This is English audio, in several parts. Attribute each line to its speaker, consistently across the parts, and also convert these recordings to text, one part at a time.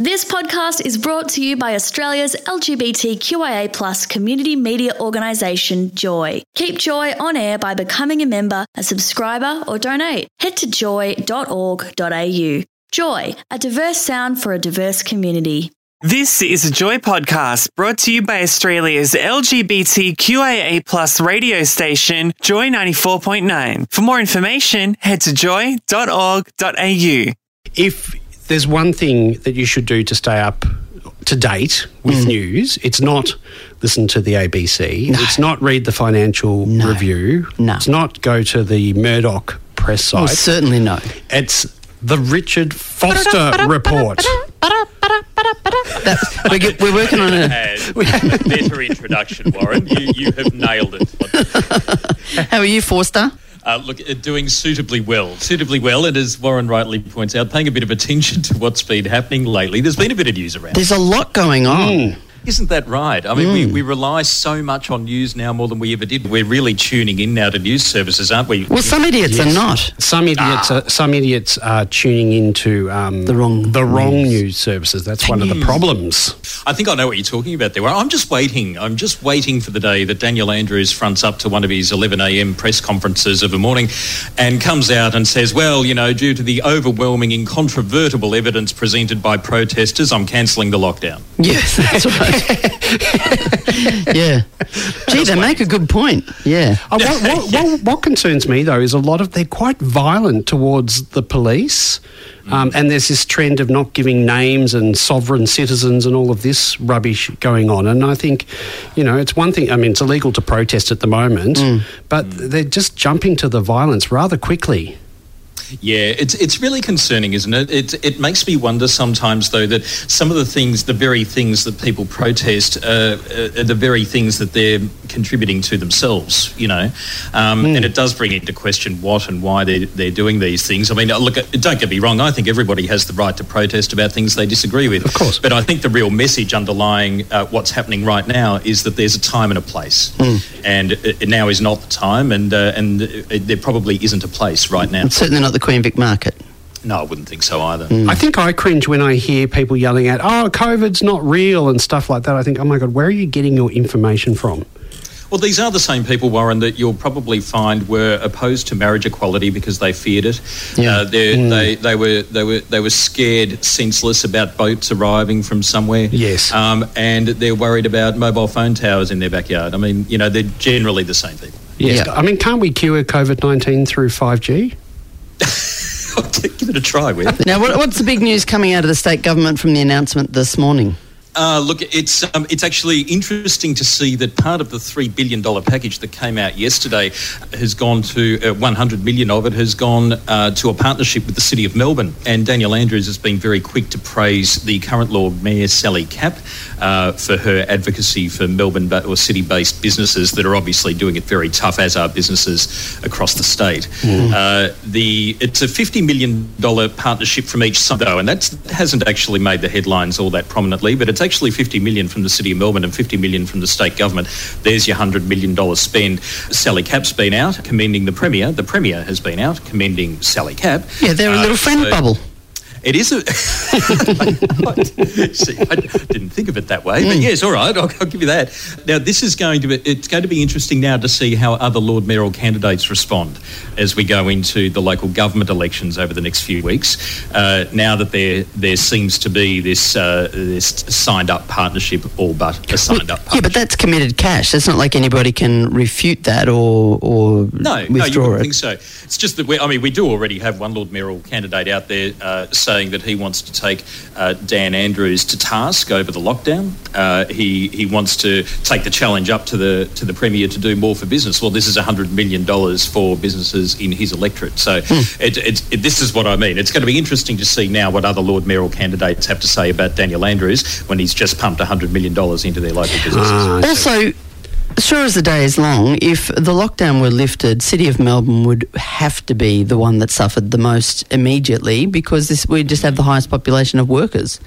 Speaker 1: This podcast is brought to you by Australia's LGBTQIA plus community media organisation, Joy. Keep Joy on air by becoming a member, a subscriber, or donate. Head to joy.org.au. Joy, a diverse sound for a diverse community.
Speaker 2: This is a Joy podcast brought to you by Australia's LGBTQIA plus radio station, Joy 94.9. For more information, head to joy.org.au.
Speaker 3: If there's one thing that you should do to stay up to date with mm. news, it's not listen to the ABC. It's not read the financial review.
Speaker 4: No.
Speaker 3: It's not go to the Murdoch press oh, site.
Speaker 4: Well, certainly no.
Speaker 3: it's the Richard Foster report.
Speaker 4: That's, we're, get- we're working on a.
Speaker 5: a better introduction, Warren. You, you have nailed it.
Speaker 4: How are you, Forster?
Speaker 5: Uh, look, uh, doing suitably well. Suitably well, and as Warren rightly points out, paying a bit of attention to what's been happening lately. There's been a bit of news around.
Speaker 4: There's a lot going on.
Speaker 5: Isn't that right? I mean, we, we rely so much on news now more than we ever did. We're really tuning in now to news services, aren't we?
Speaker 4: Well, some idiots are not.
Speaker 3: Some idiots, are, some idiots are tuning into um,
Speaker 4: The wrong
Speaker 3: the wrong
Speaker 4: news.
Speaker 3: news services. That's one of the problems.
Speaker 5: I think I know what you're talking about there. I'm just waiting. I'm just waiting for the day that Daniel Andrews fronts up to one of his 11 a.m. press conferences of a morning and comes out and says, well, you know, due to the overwhelming, incontrovertible evidence presented by protesters, I'm cancelling the lockdown.
Speaker 4: Yes, that's right. yeah. Gee, they make a good point. Yeah.
Speaker 3: Uh, what, what, what, what concerns me though is a lot of they're quite violent towards the police, um, and there's this trend of not giving names and sovereign citizens and all of this rubbish going on. And I think, you know, it's one thing. I mean, it's illegal to protest at the moment, but they're just jumping to the violence rather quickly.
Speaker 5: Yeah, it's it's really concerning, isn't it? It it makes me wonder sometimes, though, that some of the things, the very things that people protest, uh, uh, are the very things that they're contributing to themselves. You know, um, and it does bring into question what and why they they're doing these things. I mean, look, don't get me wrong. I think everybody has the right to protest about things they disagree with,
Speaker 3: Of course.
Speaker 5: But I think the real message underlying uh, what's happening right now is that there's a time and a place, and uh, now is not the time, and uh, and there probably isn't a place right now.
Speaker 4: It's certainly not the Queen Vic market.
Speaker 5: No, I wouldn't think so either.
Speaker 3: I think I cringe when I hear people yelling at, "Oh, COVID's not real" and stuff like that. I think, "Oh my god, where are you getting your information from?"
Speaker 5: Well, these are the same people, Warren, that you'll probably find were opposed to marriage equality because they feared it.
Speaker 4: Yeah.
Speaker 5: Uh, they, they, they were they were they were scared, senseless about boats arriving from somewhere.
Speaker 3: Yes.
Speaker 5: Um, and they're worried about mobile phone towers in their backyard. I mean, you know, they're generally the same people.
Speaker 3: Yes,
Speaker 4: Yeah.
Speaker 3: I mean, can't we cure COVID nineteen through five G?
Speaker 5: Give it a try, will?
Speaker 4: Now, what, what's the big news coming out of the state government from the announcement this morning?
Speaker 5: Uh, look, it's um, it's actually interesting to see that part of the three billion dollar package that came out yesterday has gone to uh, 100 million of it has gone uh, to a partnership with the City of Melbourne, and Daniel Andrews has been very quick to praise the current Lord Mayor Sally Capp uh, for her advocacy for Melbourne or city based businesses that are obviously doing it very tough, as are businesses across the state. Uh, the it's a 50 million dollar partnership from each side though, and that hasn't actually made the headlines all that prominently, but it's actually 50 million from the City of Melbourne and 50 million from the state government. There's your $100 million spend. Sally Capp's been out commending the Premier. The Premier has been out commending Sally Capp.
Speaker 4: Yeah, they're a
Speaker 5: Uh,
Speaker 4: little friend
Speaker 5: so-
Speaker 4: bubble.
Speaker 5: It is a. See, I didn't think of it that way, but yes, all right, I'll, I'll give you that. Now, this is going to be. It's going to be interesting now to see how other Lord Mayoral candidates respond as we go into the local government elections over the next few weeks. Uh, now that there there seems to be this uh, this signed up partnership, all but a signed up.
Speaker 4: Yeah, but that's committed cash. It's not like anybody can refute that or or
Speaker 5: No, no, you
Speaker 4: withdraw
Speaker 5: wouldn't
Speaker 4: it.
Speaker 5: think so. It's just that we, I mean, we do already have one Lord Mayoral candidate out there uh, saying that he wants to take uh, Dan Andrews to task over the lockdown. Uh, he he wants to take the challenge up to the to the premier to do more for business. Well, this is hundred million dollars for businesses in his electorate. So it, it, it, this is what I mean. It's going to be interesting to see now what other Lord Mayoral candidates have to say about Daniel Andrews when he's just pumped hundred million dollars into their local businesses.
Speaker 4: Also, sure as the day is long, if the lockdown were lifted, City of Melbourne would have to be the one that suffered the most immediately because this, we just have the highest population of workers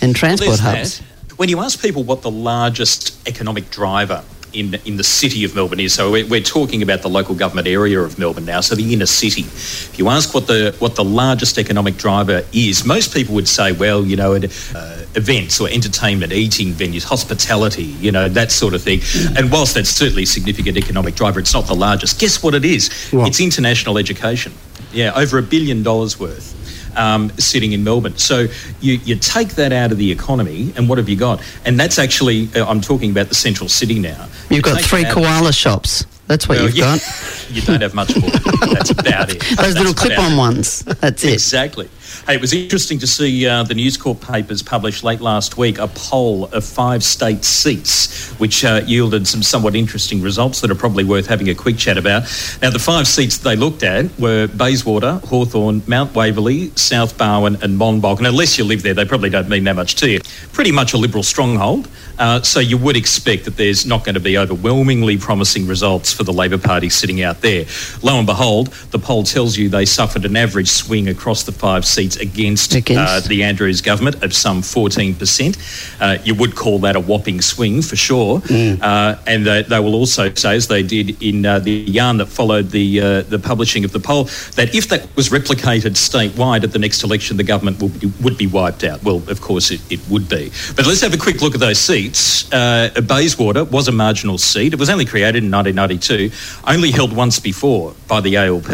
Speaker 4: and transport
Speaker 5: Well,
Speaker 4: hubs.
Speaker 5: that. When you ask people what the largest economic driver in in the city of Melbourne is. So we're, we're talking about the local government area of Melbourne now, so the inner city. If you ask what the what the largest economic driver is, most people would say, well, you know, it, uh, events or entertainment, eating venues, hospitality, you know, that sort of thing. And whilst that's certainly a significant economic driver, it's not the largest. Guess what it is?
Speaker 3: What?
Speaker 5: It's international education. Yeah, over a billion dollars worth. Um, sitting in Melbourne. So you, you take that out of the economy, and what have you got? And that's actually, uh, I'm talking about the central city now. You
Speaker 4: You've got three koala shops. That's what
Speaker 5: Well,
Speaker 4: you've
Speaker 5: yeah,
Speaker 4: got.
Speaker 5: you don't have much more. That's about it.
Speaker 4: Those
Speaker 5: That's
Speaker 4: little clip-on ones. That's it.
Speaker 5: Exactly. Hey, it was interesting to see uh, the News Corp papers published late last week a poll of five state seats, which uh, yielded some somewhat interesting results that are probably worth having a quick chat about. Now, the five seats they looked at were Bayswater, Hawthorn, Mount Waverley, South Barwon, and Monbulk. And unless you live there, they probably don't mean that much to you. Pretty much a Liberal stronghold. Uh, so you would expect that there's not going to be overwhelmingly promising results for the Labor Party sitting out there. Lo and behold, the poll tells you they suffered an average swing across the five seats against,
Speaker 4: Against?
Speaker 5: Uh, the Andrews government of some 14%. Uh, you would call that a whopping swing for sure. Uh, and they, they will also say, as they did in uh, the yarn that followed the, uh, the publishing of the poll, that if that was replicated statewide at the next election, the government would be, would be wiped out. Well, of course, it, it would be. But let's have a quick look at those seats. Uh, Bayswater was a marginal seat. It was only created in 1992, only held once before by the ALP,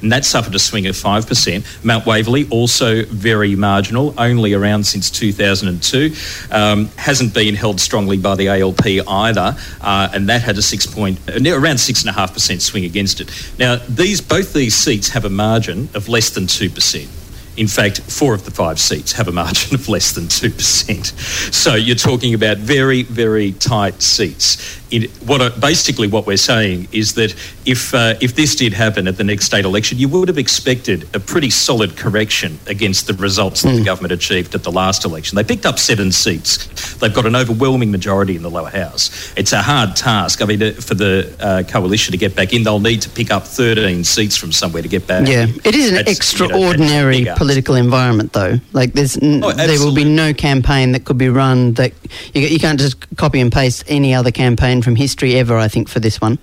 Speaker 5: and that suffered a swing of 5%. Mount Waverley, also very marginal, only around since 2002. Um, hasn't been held strongly by the ALP either, uh, and that had a six point, uh, around 6.5% swing against it. Now, these both these seats have a margin of less than 2%. In fact, four of the five seats have a margin of less than 2%. So you're talking about very, very tight seats. In what basically what we're saying is that if, uh, if this did happen at the next state election, you would have expected a pretty solid correction against the results that the government achieved at the last election. They picked up seven seats. They've got an overwhelming majority in the lower house. It's a hard task. I mean, uh, for the uh, coalition to get back in, they'll need to pick up 13 seats from somewhere to get back.
Speaker 4: Yeah, it is an
Speaker 5: That's, you know,
Speaker 4: extraordinary political environment, though. Like, there's n-
Speaker 5: Oh,
Speaker 4: there will be no campaign that could be run that you, you can't just copy and paste any other campaign from history ever. I think for this one.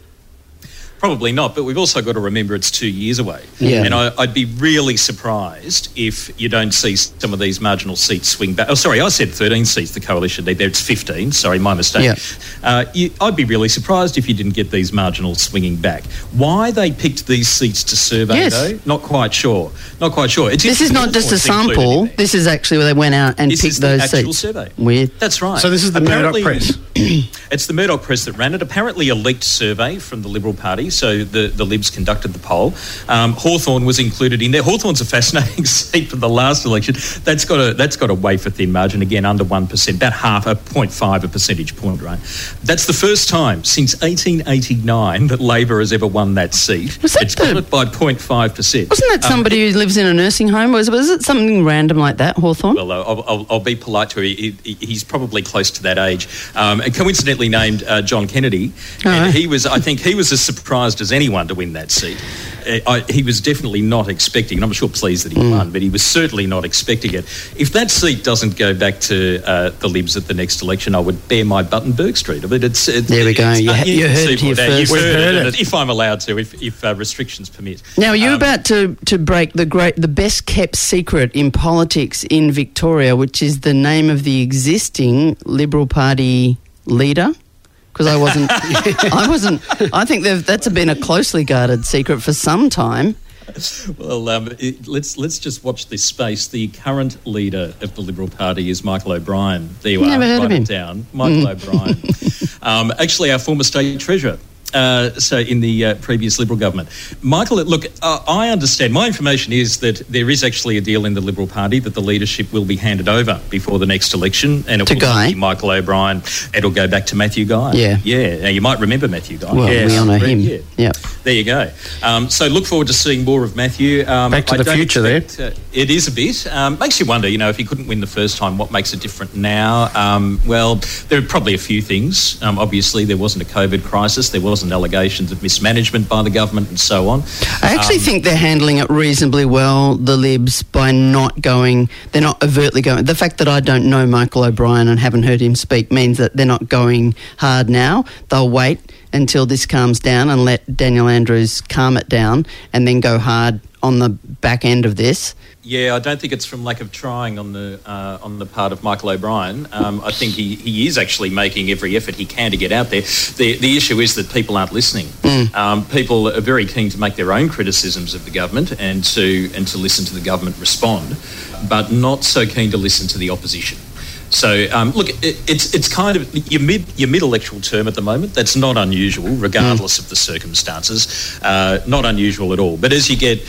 Speaker 5: Probably not, but we've also got to remember it's two years away.
Speaker 4: Yeah.
Speaker 5: And I, I'd be really surprised if you don't see some of these marginal seats swing back. Oh, sorry, I said 13 seats, the coalition need there. It's 15. Sorry, my mistake.
Speaker 4: Yeah.
Speaker 5: Uh, you, I'd be really surprised if you didn't get these marginal swinging back. Why they picked these seats to survey,
Speaker 4: Yes.
Speaker 5: though, not quite sure. Not quite sure. It's
Speaker 4: This is not just a
Speaker 5: Hawthorn's included in
Speaker 4: sample. This is actually where they went out and
Speaker 5: This
Speaker 4: picked
Speaker 5: is the
Speaker 4: those
Speaker 5: actual
Speaker 4: seats.
Speaker 5: survey.
Speaker 4: Weird.
Speaker 5: That's right.
Speaker 3: So this is the Murdoch press.
Speaker 5: It's the Murdoch press that ran it. Apparently, a leaked survey from the Liberal Party. So the, the Libs conducted the poll. Um, Hawthorn was included in there. Hawthorn's a fascinating seat from the last election. That's got a that's got a wafer thin margin again, under one percent, about half a 0.5 a percentage point, right? That's the first time since 1889 that Labor has ever won that seat.
Speaker 4: Was that
Speaker 5: it's got
Speaker 4: the-
Speaker 5: it by 0.5 percent.
Speaker 4: Wasn't that somebody who lives in a nursing home? Was was it something random like that, Hawthorne?
Speaker 5: Well, I'll, I'll, I'll be polite to him. He, he, he's probably close to that age. Um, and coincidentally named uh, John Kennedy.
Speaker 4: Oh.
Speaker 5: And he was, I think, he was as surprised as anyone to win that seat. Uh, I, he was definitely not expecting, and I'm sure pleased that he
Speaker 4: Hmm.
Speaker 5: won, but he was certainly not expecting it. If that seat doesn't go back to uh, the Libs at the next election, I would bear my button Buttonberg Street. I mean, it's, it,
Speaker 4: There we go.
Speaker 5: it's-
Speaker 4: You ha- you
Speaker 5: can
Speaker 4: heard it here first.
Speaker 5: You've
Speaker 3: We've
Speaker 5: heard,
Speaker 3: heard
Speaker 5: it,
Speaker 3: it.
Speaker 5: If I'm allowed to, if, if uh, restrictions permit.
Speaker 4: Now you're
Speaker 5: Um,
Speaker 4: about to, to break the great the best kept secret in politics in Victoria, which is the name of the existing Liberal Party leader. Because I wasn't, I wasn't. I think that's been a closely guarded secret for some time.
Speaker 5: Well, um, it, let's let's just watch this space. The current leader of the Liberal Party is Michael O'Brien. There you
Speaker 4: Never
Speaker 5: are,
Speaker 4: heard of him.
Speaker 5: down. Michael O'Brien, um, actually our former state treasurer. Uh, so in the uh, previous Liberal government, Michael, look, uh, I understand. My information is that there is actually a deal in the Liberal Party that the leadership will be handed over before the next election, and it
Speaker 4: To
Speaker 5: will
Speaker 4: Guy?
Speaker 5: be Michael O'Brien. It'll go back to Matthew Guy.
Speaker 4: Yeah.
Speaker 5: yeah. Now you might remember Matthew Guy.
Speaker 4: Well,
Speaker 5: Yes.
Speaker 4: we honour him.
Speaker 5: Yeah.
Speaker 4: Yep.
Speaker 5: There you go. Um, so look forward to seeing more of Matthew. Um,
Speaker 3: Back to
Speaker 5: I
Speaker 3: the future
Speaker 5: expect, Uh, it is a bit. Um, makes you wonder, you know, if he couldn't win the first time, what makes it different now? Um, well, there are probably a few things. Um, obviously, there wasn't a COVID crisis. There wasn't allegations of mismanagement by the government and so on.
Speaker 4: I actually
Speaker 5: Um,
Speaker 4: think they're handling it reasonably well, the Libs, by not going, they're not overtly going. The fact that I don't know Michael O'Brien and haven't heard him speak means that they're not going hard now. They'll wait until this calms down and let Daniel Andrews calm it down and then go hard on the back end of this.
Speaker 5: Yeah, I don't think it's from lack of trying on the uh, on the part of Michael O'Brien. Um, I think he, he is actually making every effort he can to get out there. The the issue is that people aren't listening. Um, people are very keen to make their own criticisms of the government and to and to listen to the government respond, but not so keen to listen to the opposition. So um, look, it, it's it's kind of your mid your mid electoral term at the moment. That's not unusual, regardless of the circumstances. Uh, not unusual at all. But as you get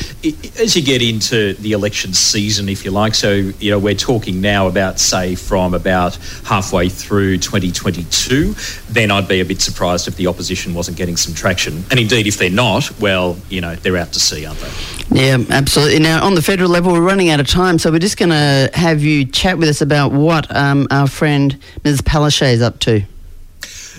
Speaker 5: as you get into the election season, if you like, so you know we're talking now about say from about halfway through 2022. Then I'd be a bit surprised if the opposition wasn't getting some traction. And indeed, if they're not, well, you know they're out to sea, aren't they?
Speaker 4: Yeah, absolutely. Now, on the federal level, we're running out of time, so we're just going to have you chat with us about what um, our friend Ms. Palaszczuk is up to.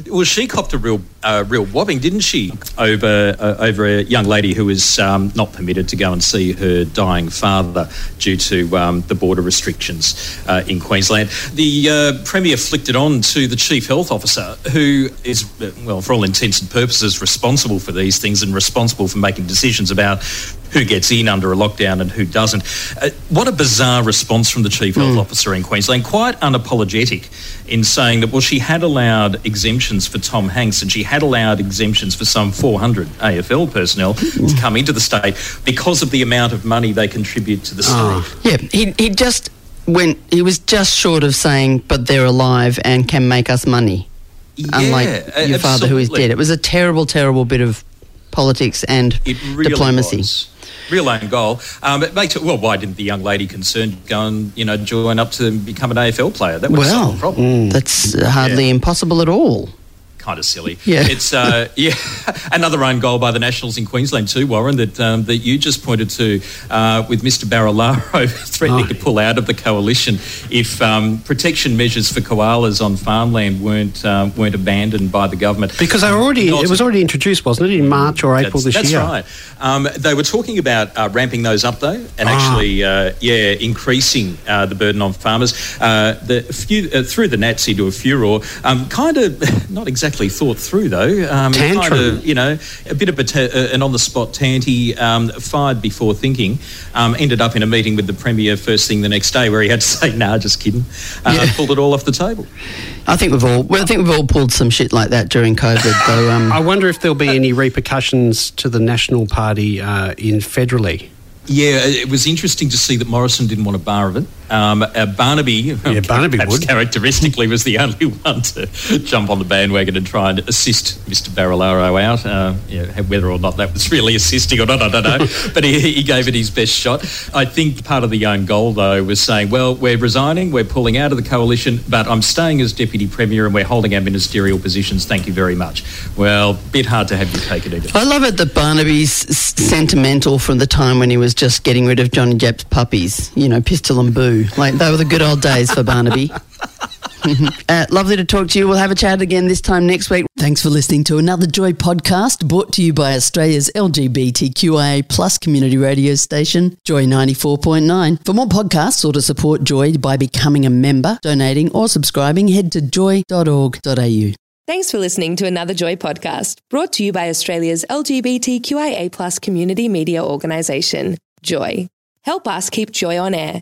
Speaker 5: Well, she copped a real, uh, real wobbing, didn't she, over uh, over a young lady who was um, not permitted to go and see her dying father due to um, the border restrictions uh, in Queensland. The uh, premier flicked it on to the chief health officer, who is, well, for all intents and purposes, responsible for these things and responsible for making decisions about who gets in under a lockdown and who doesn't. Uh, what a bizarre response from the Chief Health Officer in Queensland, quite unapologetic in saying that, well, she had allowed exemptions for Tom Hanks and she had allowed exemptions for some 400 AFL personnel to come into the state because of the amount of money they contribute to the state.
Speaker 4: Yeah, he, he just went, he was just short of saying, but they're alive and can make us money. Unlike
Speaker 5: Yeah,
Speaker 4: your father who is dead. It was a terrible, terrible bit of politics and
Speaker 5: It really
Speaker 4: diplomacy.
Speaker 5: was. Real own goal. Um, it makes it, well, why didn't the young lady concerned go and, you know, join up to become an AFL player? That would solve the
Speaker 4: Well,
Speaker 5: problem.
Speaker 4: that's hardly impossible at all.
Speaker 5: Kind of silly.
Speaker 4: Yeah.
Speaker 5: It's uh, yeah, another own goal by the Nationals in Queensland too, Warren. That um, that you just pointed to uh, with Mr. Barilaro threatening to pull out of the coalition if um, protection measures for koalas on farmland weren't um, weren't abandoned by the government.
Speaker 3: Because they were already,
Speaker 5: Not-
Speaker 3: it was already introduced, wasn't it, in March or April this
Speaker 5: that's
Speaker 3: year?
Speaker 5: That's right. Um, they were talking about uh, ramping those up though, and
Speaker 3: Ah.
Speaker 5: actually, uh, yeah, increasing uh, the burden on farmers. Uh, the few, uh, through the Nats into a furor, um, kind of not exactly thought through though. Um, Kind
Speaker 3: Tantrum.
Speaker 5: of, you know, a bit of a ta- uh, an on the spot tanty, um, fired before thinking. Um, ended up in a meeting with the premier first thing the next day, where he had to say, "Nah, just kidding." Uh,
Speaker 4: Yeah.
Speaker 5: Pulled it all off the table.
Speaker 4: I think we've all, well, I think we've all pulled some shit like that during COVID, though. Um,
Speaker 3: I wonder if there'll be any repercussions to the National Party uh, in federally.
Speaker 5: Yeah, it was interesting to see that Morrison didn't want a bar of it. Um, uh, Barnaby,
Speaker 3: Barnaby would.
Speaker 5: characteristically, was the only one to jump on the bandwagon and try and assist Mr. Barilaro out. Uh, yeah, whether or not that was really assisting or not, I don't know. but he, he gave it his best shot. I think part of the own goal, though, was saying, well, we're resigning, we're pulling out of the coalition, but I'm staying as Deputy Premier and we're holding our ministerial positions. Thank you very much. Well, bit hard to have you take it, Edith.
Speaker 4: I love it that Barnaby's sentimental from the time when he was just getting rid of Johnny Depp's puppies, you know, Pistol and Boo. Like, they were the good old days for Barnaby. uh, lovely to talk to you. We'll have a chat again this time next week. Thanks for listening to another Joy podcast brought to you by Australia's LGBTQIA plus community radio station, Joy 94.9. For more podcasts or to support Joy by becoming a member, donating or subscribing, head to joy.org.au.
Speaker 6: Thanks for listening to another Joy podcast brought to you by Australia's LGBTQIA plus community media organisation, Joy. Help us keep Joy on air.